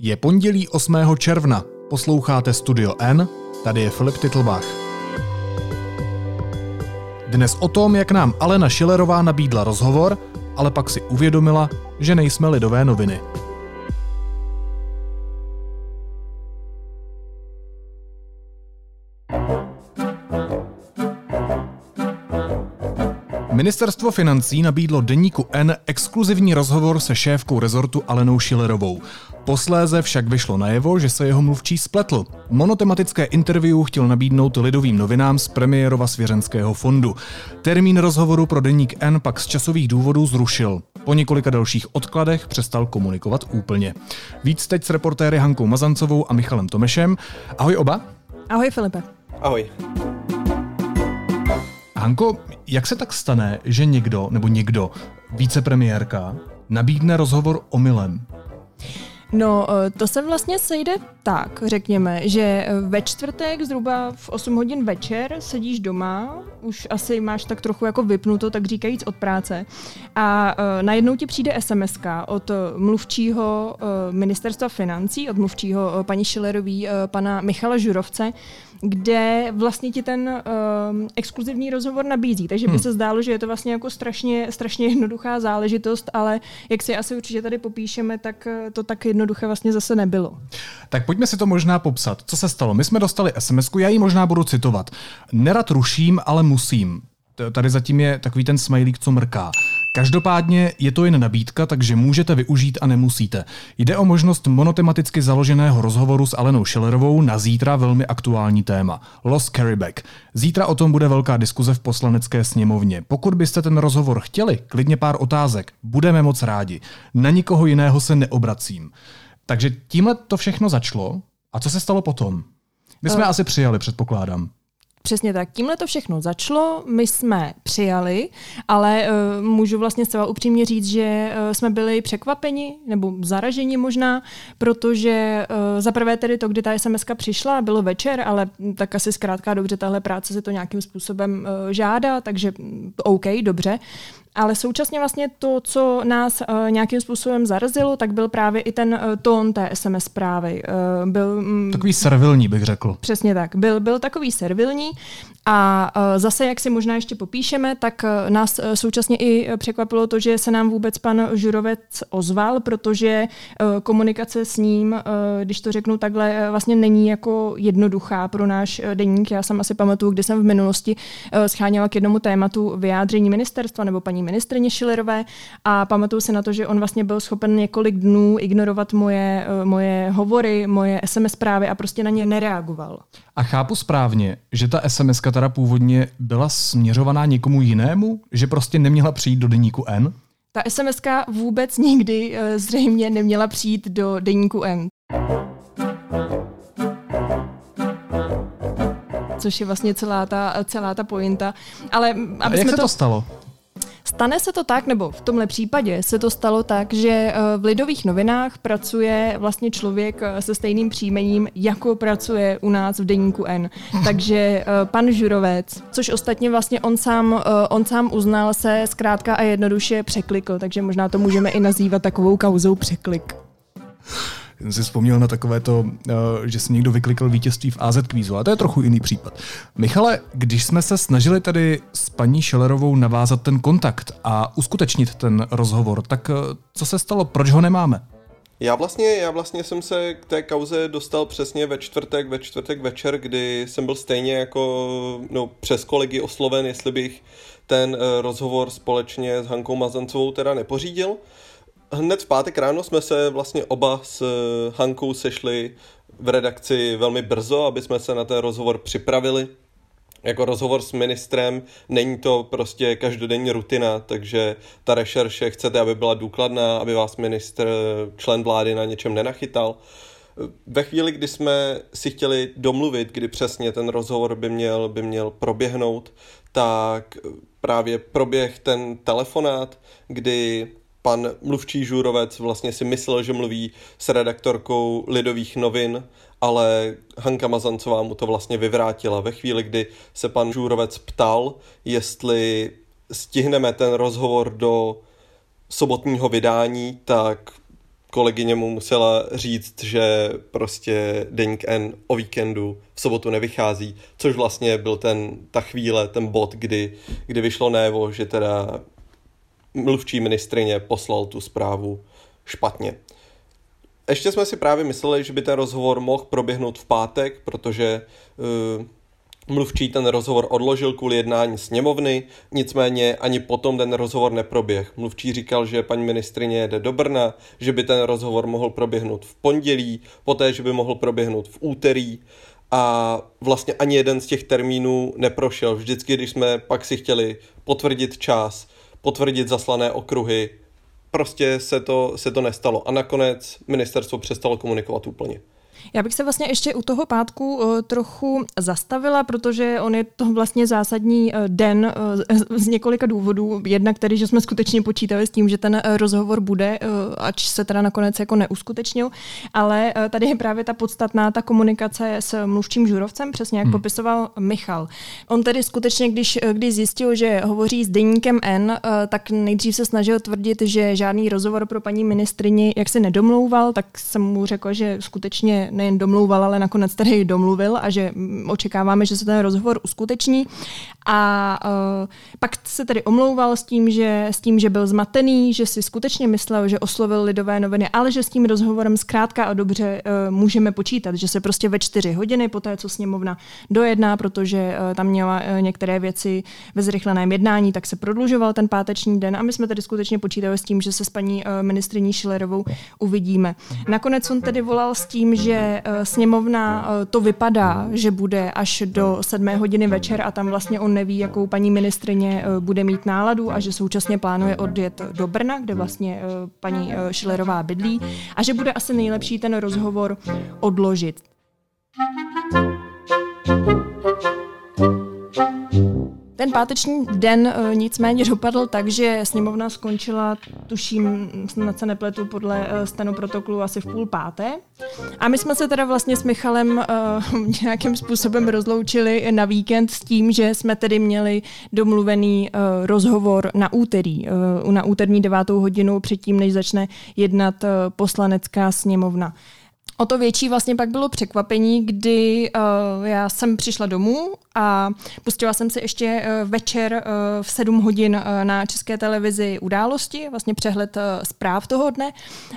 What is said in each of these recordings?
Je pondělí 8. června. Posloucháte Studio N, tady je Filip Titlbach. Dnes o tom, jak nám Alena Šilerová nabídla rozhovor, ale pak si uvědomila, že nejsme lidové noviny. Ministerstvo financí nabídlo deníku N exkluzivní rozhovor se šéfkou rezortu Alenou Šilerovou. Posléze však vyšlo najevo, že se jeho mluvčí spletl. Monotematické interview chtěl nabídnout lidovým novinám z premiérova svěřenského fondu. Termín rozhovoru pro deník N pak z časových důvodů zrušil. Po několika dalších odkladech přestal komunikovat úplně. Víc teď s reportéry Hankou Mazancovou a Michalem Tomešem. Ahoj oba. Ahoj Filipe. Ahoj. Hanko, jak se tak stane, že někdo nebo někdo, vicepremiérka, nabídne rozhovor omylem? No, eh, to se vlastně sejde tak, řekněme, že eh, ve čtvrtek zhruba v 8 hodin večer sedíš doma, už asi máš tak trochu jako vypnuto, tak říkajíc od práce a uh, najednou ti přijde SMS od mluvčího uh, ministerstva financí, od mluvčího uh, paní Šilerový, uh, pana Michala Žurovce, kde vlastně ti ten uh, exkluzivní rozhovor nabízí. Takže by hmm. se zdálo, že je to vlastně jako strašně, strašně jednoduchá záležitost, ale jak si asi určitě tady popíšeme, tak to tak jednoduché vlastně zase nebylo. Tak pojďme si to možná popsat. Co se stalo? My jsme dostali sms já ji možná budu citovat. Nerad ruším, ale musím. Tady zatím je takový ten smajlík, co mrká. Každopádně je to jen nabídka, takže můžete využít a nemusíte. Jde o možnost monotematicky založeného rozhovoru s Alenou Schillerovou na zítra velmi aktuální téma. Lost Carryback. Zítra o tom bude velká diskuze v poslanecké sněmovně. Pokud byste ten rozhovor chtěli, klidně pár otázek. Budeme moc rádi. Na nikoho jiného se neobracím. Takže tímhle to všechno začalo. A co se stalo potom? My jsme uh, asi přijali, předpokládám. Přesně tak. Tímhle to všechno začalo, my jsme přijali, ale uh, můžu vlastně zcela upřímně říct, že uh, jsme byli překvapeni nebo zaraženi možná, protože uh, za prvé tedy to, kdy ta SMS přišla, bylo večer, ale tak asi zkrátka dobře, tahle práce se to nějakým způsobem uh, žádá, takže OK, dobře. Ale současně vlastně to, co nás uh, nějakým způsobem zarazilo, tak byl právě i ten uh, tón té SMS zprávy. Uh, byl, um, takový servilní, bych řekl. Přesně tak. Byl, byl takový servilní a uh, zase, jak si možná ještě popíšeme, tak uh, nás uh, současně i překvapilo to, že se nám vůbec pan Žurovec ozval, protože komunikace s ním, když to řeknu takhle, vlastně není jako jednoduchá pro náš deník. Já jsem asi pamatuju, kdy jsem v minulosti scháněla k jednomu tématu vyjádření ministerstva nebo paní ministrně Šilerové a pamatuju si na to, že on vlastně byl schopen několik dnů ignorovat moje, moje hovory, moje SMS zprávy a prostě na ně nereagoval. A chápu správně, že ta SMS teda původně byla směřovaná někomu jinému? Že prostě neměla přijít do deníku N? Ta SMS vůbec nikdy uh, zřejmě neměla přijít do deníku N. Což je vlastně celá ta, celá ta pointa. Ale aby A jak se to, to stalo? Stane se to tak, nebo v tomhle případě se to stalo tak, že eh, v Lidových novinách pracuje vlastně člověk eh, se stejným příjmením, jako pracuje u nás v deníku N. Takže eh, pan Žurovec, což ostatně vlastně on sám, on sám uznal, se zkrátka a jednoduše překlikl, takže možná to můžeme i nazývat takovou kauzou překlik jsem si vzpomněl na takové to, eh, že si někdo vyklikl vítězství v AZ kvízu, ale to je trochu jiný případ. Michale, když jsme se snažili tady s paní Šelerovou navázat ten kontakt a uskutečnit ten rozhovor, tak eh, co se stalo, proč ho nemáme? Já vlastně, já vlastně jsem se k té kauze dostal přesně ve čtvrtek, ve čtvrtek večer, kdy jsem byl stejně jako no, přes kolegy osloven, jestli bych ten uh, rozhovor společně s Hankou Mazancovou teda nepořídil hned v pátek ráno jsme se vlastně oba s eh, Hankou sešli v redakci velmi brzo, aby jsme se na ten rozhovor připravili. Jako rozhovor s ministrem není to prostě každodenní rutina, takže ta rešerše chcete, aby byla důkladná, aby vás ministr, člen vlády na něčem nenachytal. Ve chvíli, kdy jsme si chtěli domluvit, kdy přesně ten rozhovor by měl, by měl proběhnout, tak právě proběh ten telefonát, kdy pan mluvčí Žurovec vlastně si myslel, že mluví s redaktorkou Lidových novin, ale Hanka Mazancová mu to vlastně vyvrátila. Ve chvíli, kdy se pan Žurovec ptal, jestli stihneme ten rozhovor do sobotního vydání, tak kolegyně mu musela říct, že prostě Deník N o víkendu v sobotu nevychází, což vlastně byl ten, ta chvíle, ten bod, kdy, kdy vyšlo najevo, že teda mluvčí ministrině poslal tu zprávu špatně. Ještě jsme si právě mysleli, že by ten rozhovor mohl proběhnout v pátek, protože uh, Mluvčí ten rozhovor odložil kvůli jednání sněmovny, nicméně ani potom ten rozhovor neproběh. Mluvčí říkal, že paní ministrině jede do Brna, že by ten rozhovor mohl proběhnout v pondělí, poté, že by mohl proběhnout v úterý a vlastně ani jeden z těch termínů neprošel. Vždycky, když jsme pak si chtěli potvrdit čas, potvrdit zaslané okruhy, prostě se to, se to nestalo. A nakonec ministerstvo přestalo komunikovat úplně. Já bych se vlastně ještě u toho pátku uh, trochu zastavila, protože on je to vlastně zásadní uh, den uh, z několika důvodů. Jednak tedy, že jsme skutečně počítali s tím, že ten rozhovor bude, ač se teda nakonec jako neuskutečnil, ale tady je právě ta podstatná ta komunikace s mluvčím Žurovcem, přesně jak hmm. popisoval Michal. On tedy skutečně, když, když zjistil, že hovoří s deníkem N, tak nejdřív se snažil tvrdit, že žádný rozhovor pro paní ministrini jak se nedomlouval, tak jsem mu řekl, že skutečně nejen domlouval, ale nakonec tady domluvil a že očekáváme, že se ten rozhovor uskuteční. A uh, pak se tedy omlouval s tím, že, s tím, že byl zmatený, že si skutečně myslel, že oslovil lidové noviny, ale že s tím rozhovorem zkrátka a dobře uh, můžeme počítat, že se prostě ve čtyři hodiny po té, co sněmovna dojedná, protože uh, tam měla uh, některé věci ve zrychleném jednání, tak se prodlužoval ten páteční den a my jsme tedy skutečně počítali s tím, že se s paní uh, ministriní Šilerovou uvidíme. Nakonec on tedy volal s tím, že uh, sněmovna uh, to vypadá, že bude až do sedmé hodiny večer a tam vlastně on neví, jakou paní ministrině eh, bude mít náladu a že současně plánuje odjet do Brna, kde vlastně eh, paní eh, Šilerová bydlí a že bude asi nejlepší ten rozhovor odložit. Ten páteční den uh, nicméně dopadl tak, že sněmovna skončila, tuším, snad se nepletu, podle uh, stenoprotokolu asi v půl páté. A my jsme se teda vlastně s Michalem uh, nějakým způsobem rozloučili na víkend s tím, že jsme tedy měli domluvený uh, rozhovor na úterý, uh, na úterní devátou hodinu předtím, než začne jednat uh, poslanecká sněmovna. O to větší vlastně pak bylo překvapení, kdy uh, já jsem přišla domů a pustila jsem si ještě uh, večer uh, v 7 hodin uh, na české televizi události, vlastně přehled uh, zpráv toho dne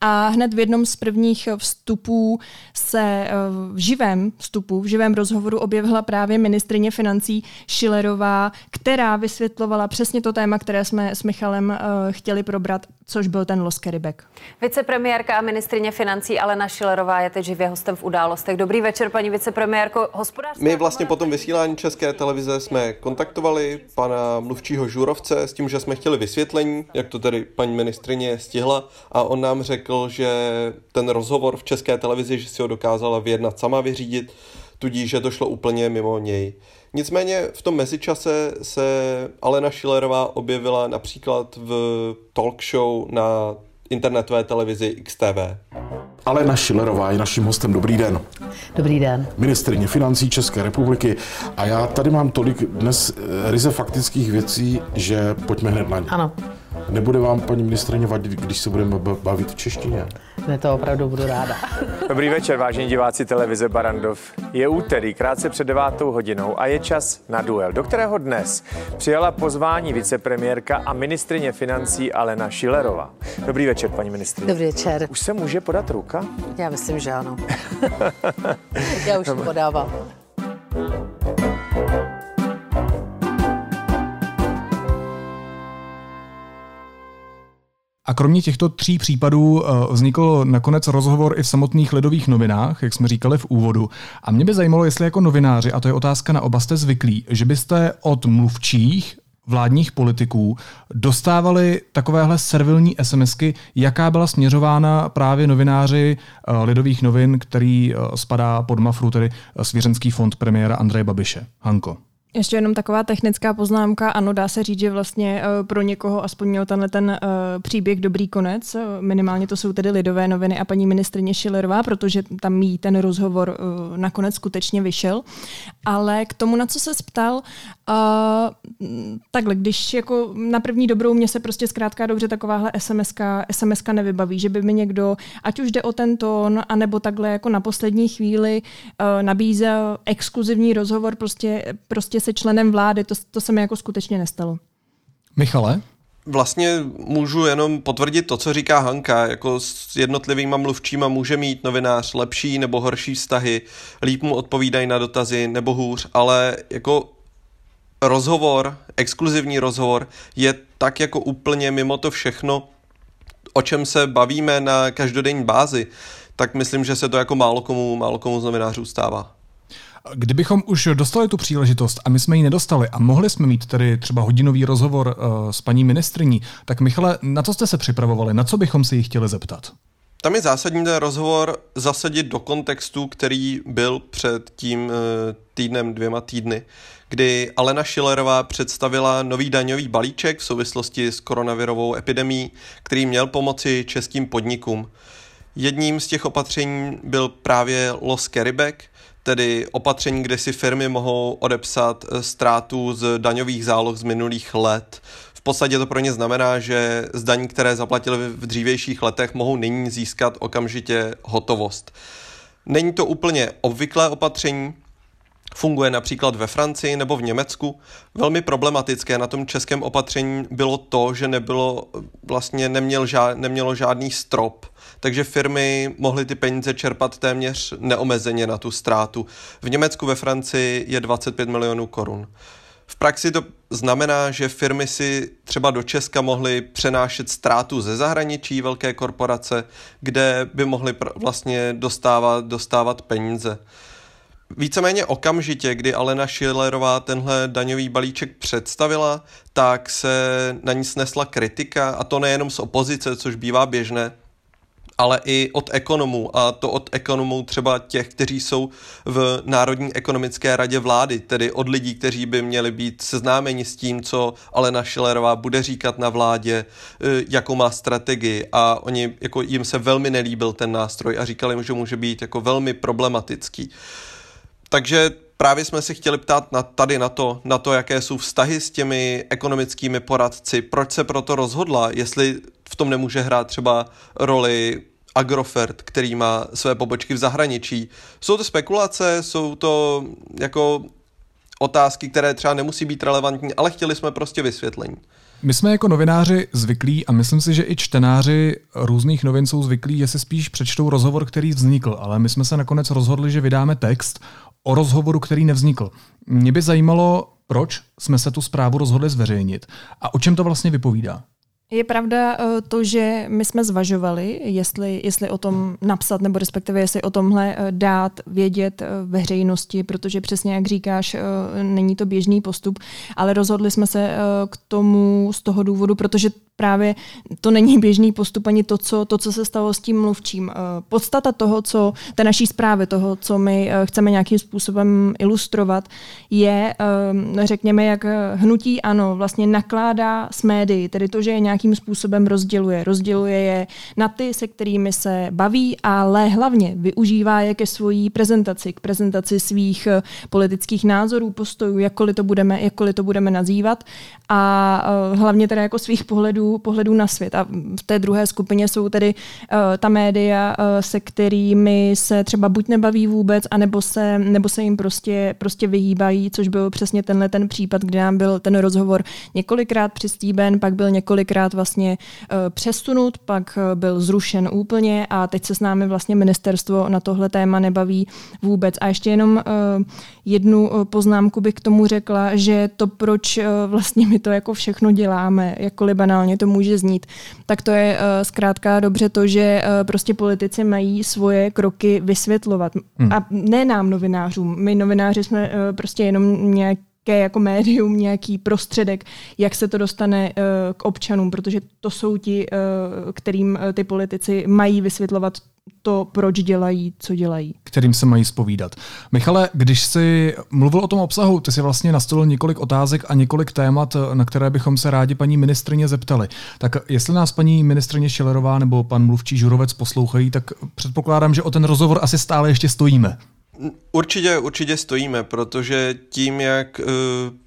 a hned v jednom z prvních vstupů se uh, v živém vstupu, v živém rozhovoru objevila právě ministrině financí Šilerová, která vysvětlovala přesně to téma, které jsme s Michalem uh, chtěli probrat, což byl ten Los Caribek. Vicepremiérka a ministrině financí Alena Šilerová je teď živě hostem v událostech. Dobrý večer, paní vicepremiérko. Hospodářská My vlastně po tom vysílání České televize jsme kontaktovali pana mluvčího Žurovce s tím, že jsme chtěli vysvětlení, jak to tedy paní ministrině stihla a on nám řekl, že ten rozhovor v České televizi, že si ho dokázala vyjednat sama vyřídit, tudíž, že to šlo úplně mimo něj. Nicméně v tom mezičase se Alena Schillerová objevila například v talk show na internetové televizi XTV. Alena Šilerová je naším hostem. Dobrý den. Dobrý den. Ministrině financí České republiky. A já tady mám tolik dnes eh, ryze faktických věcí, že pojďme hned na ně. Ano. Nebude vám, paní ministrině, vadit, když se budeme bavit v češtině? Ne, to opravdu budu ráda. Dobrý večer, vážení diváci televize Barandov. Je úterý, krátce před devátou hodinou a je čas na duel, do kterého dnes přijala pozvání vicepremiérka a ministrině financí Alena Šilerová. Dobrý večer, paní ministrině. Dobrý večer. Už se může podat ruka? Já myslím, že ano. Já už podávám. A kromě těchto tří případů eh, vznikl nakonec rozhovor i v samotných lidových novinách, jak jsme říkali v úvodu. A mě by zajímalo, jestli jako novináři, a to je otázka na oba, jste zvyklí, že byste od mluvčích vládních politiků dostávali takovéhle servilní SMSky, jaká byla směřována právě novináři eh, Lidových novin, který eh, spadá pod Mafru, tedy Svěřenský fond premiéra Andreje Babiše. Hanko. Ještě jenom taková technická poznámka. Ano, dá se říct, že vlastně eh, pro někoho aspoň měl tenhle ten uh, příběh dobrý konec. Minimálně to jsou tedy lidové noviny a paní ministrině Šilerová, protože tam jí ten rozhovor nakonec skutečně vyšel. Ale k tomu, na co se ptal, takhle, když jako na první dobrou mě se prostě zkrátka dobře takováhle SMS, SMS nevybaví, že by mi někdo, ať už jde o ten tón, anebo takhle jako na poslední chvíli nabízel exkluzivní rozhovor prostě, prostě se členem vlády, to, to se mi jako skutečně nestalo. Michale? Vlastně můžu jenom potvrdit to, co říká Hanka. Jako s jednotlivýma mluvčíma může mít novinář lepší nebo horší vztahy, líp mu odpovídají na dotazy nebo hůř, ale jako rozhovor, exkluzivní rozhovor je tak jako úplně mimo to všechno, o čem se bavíme na každodenní bázi, tak myslím, že se to jako málo komu, málo komu z novinářů stává. Kdybychom už dostali tu příležitost a my jsme ji nedostali a mohli jsme mít tedy třeba hodinový rozhovor uh, s paní ministriní, tak Michale, na co jste se připravovali? Na co bychom si ji chtěli zeptat? Tam je zásadní ten rozhovor zasadit do kontextu, který byl před tím eh, týdnem, dvěma týdny, kdy Alena Schillerová představila nový daňový balíček v souvislosti s koronavirovou epidemí, který měl pomoci českým podnikům. Jedním z těch opatření byl právě loss carryback, tedy opatření, kde si firmy mohou odepsat eh, ztrátu z daňových záloh z minulých let. V podstatě to pro ně znamená, že z daní, které zaplatili v dřívějších letech, mohou nyní získat okamžitě hotovost. Není to úplně obvyklé opatření, Funguje například ve Francii nebo v Německu. Velmi problematické na tom českém opatření bylo to, že nebylo, vlastně neměl žád, nemělo žádný strop, takže firmy mohly ty peníze čerpat téměř neomezeně na tu ztrátu. V Německu, ve Francii je 25 milionů korun. V praxi to znamená, že firmy si třeba do Česka mohly přenášet ztrátu ze zahraničí velké korporace, kde by mohly vlastně dostávat, dostávat peníze. Víceméně okamžitě, kdy Alena Schillerová tenhle daňový balíček představila, tak se na ní snesla kritika, a to nejenom z opozice, což bývá běžné, ale i od ekonomů, a to od ekonomů třeba těch, kteří jsou v Národní ekonomické radě vlády, tedy od lidí, kteří by měli být seznámeni s tím, co Alena Schillerová bude říkat na vládě, e, jakou má strategii a oni, jako jim se velmi nelíbil ten nástroj a říkali, že může být jako velmi problematický. Takže právě jsme se chtěli ptát na, tady na to, na to, jaké jsou vztahy s těmi ekonomickými poradci, proč se proto rozhodla, jestli v tom nemůže hrát třeba roli Agrofert, který má své pobočky v zahraničí. Jsou to spekulace, jsou to jako otázky, které třeba nemusí být relevantní, ale chtěli jsme prostě vysvětlení. My jsme jako novináři zvyklí a myslím si, že i čtenáři různých novin jsou zvyklí, že si spíš přečtou rozhovor, který vznikl, ale my jsme se nakonec rozhodli, že vydáme text o rozhovoru, který nevznikl. Mě by zajímalo, proč jsme se tu zprávu rozhodli zveřejnit a o čem to vlastně vypovídá. Je pravda eh, to, že my jsme zvažovali, jestli, jestli o tom napsat, nebo respektive jestli o tomhle eh, dát vědět eh, veřejnosti, protože přesně jak říkáš, není to běžný postup, ale rozhodli jsme se k tomu z toho důvodu, protože právě to není běžný postup ani to, co, to, co se stalo s tím mluvčím. Podstata toho, co té naší zprávy, toho, co my chceme nějakým způsobem ilustrovat, je, řekněme, jak hnutí ano, vlastně nakládá s médií, tedy to, že je nějaký nějakým způsobem rozděluje. Rozděluje je na ty, se kterými se baví, ale hlavně využívá je ke svojí prezentaci, k prezentaci svých eh, politických názorů, postojů, jakkoliv to budeme, jakkoliv to budeme nazývat a uh, hlavně teda jako svých pohledů, pohledů na svět. A v té druhé skupině jsou tedy uh, ta média, uh, se kterými se třeba buď nebaví vůbec, anebo se, nebo se jim prostě, prostě vyhýbají, což byl přesně tenhle ten případ, kdy nám byl ten rozhovor několikrát přistýben, pak byl několikrát vlastně přesunut, pak byl zrušen úplně a teď se s námi vlastně ministerstvo na tohle téma nebaví vůbec. A ještě jenom jednu poznámku bych k tomu řekla, že to, proč vlastně my to jako všechno děláme, jakkoliv banálně to může znít, tak to je zkrátka dobře to, že prostě politici mají svoje kroky vysvětlovat. Hmm. A ne nám novinářům. My novináři jsme prostě jenom nějak nějaké jako médium, nějaký prostředek, jak se to dostane uh, k občanům, protože to jsou ti, uh, kterým uh, ty politici mají vysvětlovat to, proč dělají, co dělají. Kterým se mají spovídat. Michale, když jsi mluvil o tom obsahu, ty si vlastně nastolil několik otázek a několik témat, na které bychom se rádi paní ministrině zeptali. Tak jestli nás paní ministrině Šilerová nebo pan mluvčí Žurovec poslouchají, tak předpokládám, že o ten rozhovor asi stále ještě stojíme. Určitě, určitě stojíme, protože tím, jak uh,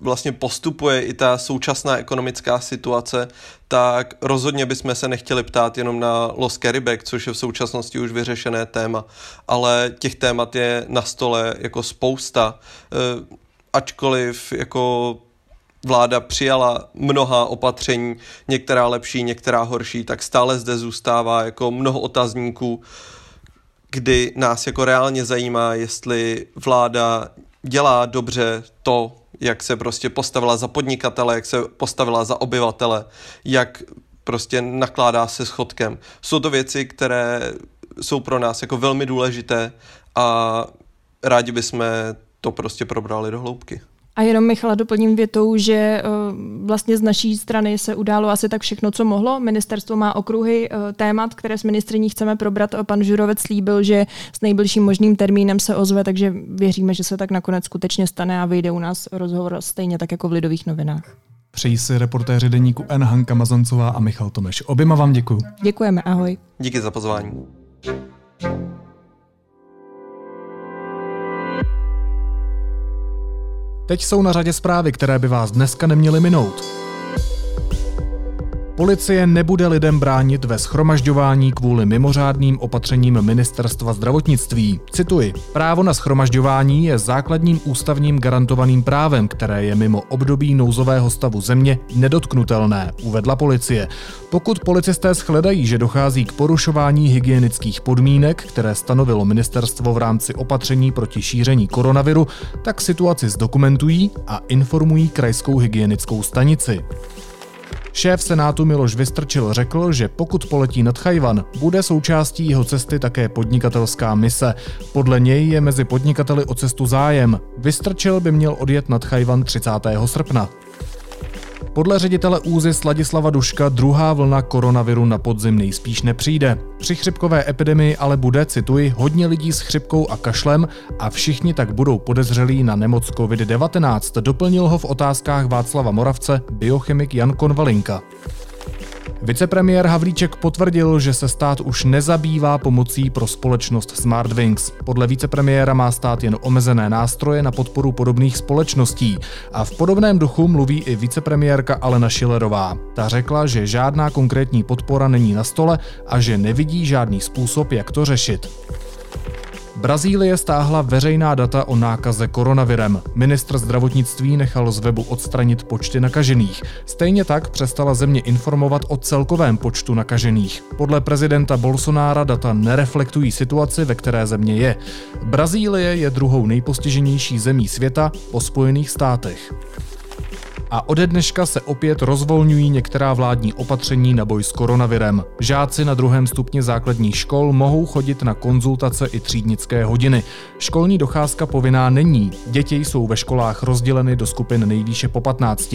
vlastně postupuje i ta současná ekonomická situace, tak rozhodně bychom se nechtěli ptát jenom na Los Caribek, což je v současnosti už vyřešené téma, ale těch témat je na stole jako spousta, uh, ačkoliv jako vláda přijala mnoha opatření, některá lepší, některá horší, tak stále zde zůstává jako mnoho otazníků, kdy nás jako reálně zajímá, jestli vláda dělá dobře to, jak se prostě postavila za podnikatele, jak se postavila za obyvatele, jak prostě nakládá se schodkem. Jsou to věci, které jsou pro nás jako velmi důležité a rádi bychom to prostě probrali do hloubky. A jenom Michala doplním větou, že uh, vlastně z naší strany se událo asi tak všechno, co mohlo. Ministerstvo má okruhy uh, témat, které s ministriní chceme probrat. Pan Žurovec slíbil, že s nejbližším možným termínem se ozve, takže věříme, že se tak nakonec skutečně stane a vyjde u nás rozhovor stejně tak jako v Lidových novinách. Přeji si reportéři deníku N. Hanka Mazoncová a Michal Tomeš. Oběma vám děkuji. Děkujeme, ahoj. Díky za pozvání. Teď jsou na řadě zprávy, které by vás dneska neměly minout. Policie nebude lidem bránit ve schromažďování kvůli mimořádným opatřením ministerstva zdravotnictví. Cituji, právo na schromažďování je základním ústavním garantovaným právem, které je mimo období nouzového stavu země nedotknutelné, uvedla policie. Pokud policisté shledají, že dochází k porušování hygienických podmínek, které stanovilo ministerstvo v rámci opatření proti šíření koronaviru, tak situaci zdokumentují a informují krajskou hygienickou stanici. Šéf Senátu Miloš Vystrčil řekl, že pokud poletí nad Chajvan, bude součástí jeho cesty také podnikatelská mise. Podle něj je mezi podnikateli o cestu zájem. Vystrčil by měl odjet nad Chajvan 30. srpna. Podle ředitele úzy Sladislava Duška druhá vlna koronaviru na podzim nejspíš nepřijde. Při chřipkové epidemii ale bude, cituji, hodně lidí s chřipkou a kašlem a všichni tak budou podezřelí na nemoc COVID-19, doplnil ho v otázkách Václava Moravce biochemik Jan Konvalinka. Vicepremiér Havlíček potvrdil, že se stát už nezabývá pomocí pro společnost Smartwings. Podle vicepremiéra má stát jen omezené nástroje na podporu podobných společností. A v podobném duchu mluví i vicepremiérka Alena Šilerová. Ta řekla, že žádná konkrétní podpora není na stole a že nevidí žádný způsob, jak to řešit. Brazílie stáhla veřejná data o nákaze koronavirem. Ministr zdravotnictví nechal z webu odstranit počty nakažených. Stejně tak přestala země informovat o celkovém počtu nakažených. Podle prezidenta Bolsonára data nereflektují situaci, ve které země je. Brazílie je druhou nejpostiženější zemí světa po Spojených státech. A ode dneška se opět rozvolňují některá vládní opatření na boj s koronavirem. Žáci na druhém stupni základních škol mohou chodit na konzultace i třídnické hodiny. Školní docházka povinná není. Děti jsou ve školách rozděleny do skupin nejvýše po 15.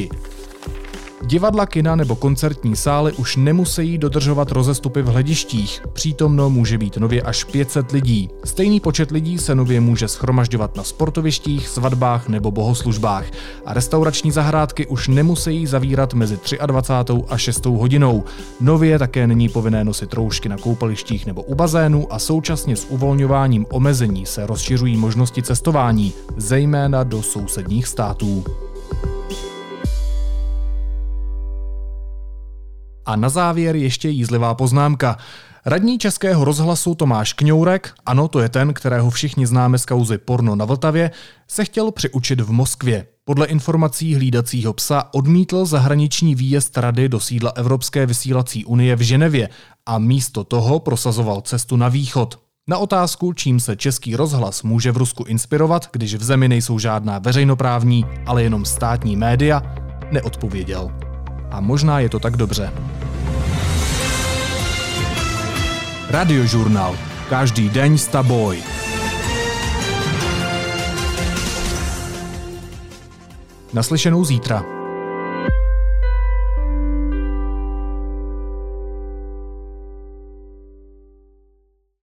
Divadla, kina nebo koncertní sály už nemusí dodržovat rozestupy v hledištích. Přítomno může být nově až 500 lidí. Stejný počet lidí se nově může schromažďovat na sportovištích, svatbách nebo bohoslužbách. A restaurační zahrádky už nemusí zavírat mezi 23. a 6. hodinou. Nově také není povinné nosit roušky na koupalištích nebo u bazénu a současně s uvolňováním omezení se rozšiřují možnosti cestování, zejména do sousedních států. A na závěr ještě jízlivá poznámka. Radní Českého rozhlasu Tomáš Kňourek, ano, to je ten, kterého všichni známe z kauzy porno na Vltavě, se chtěl přiučit v Moskvě. Podle informací hlídacího psa odmítl zahraniční výjezd rady do sídla Evropské vysílací unie v Ženevě a místo toho prosazoval cestu na východ. Na otázku, čím se český rozhlas může v Rusku inspirovat, když v zemi nejsou žádná veřejnoprávní, ale jenom státní média, neodpověděl. A možná je to tak dobře. Radiožurnál. Každý den s taboj. Naslyšenou zítra.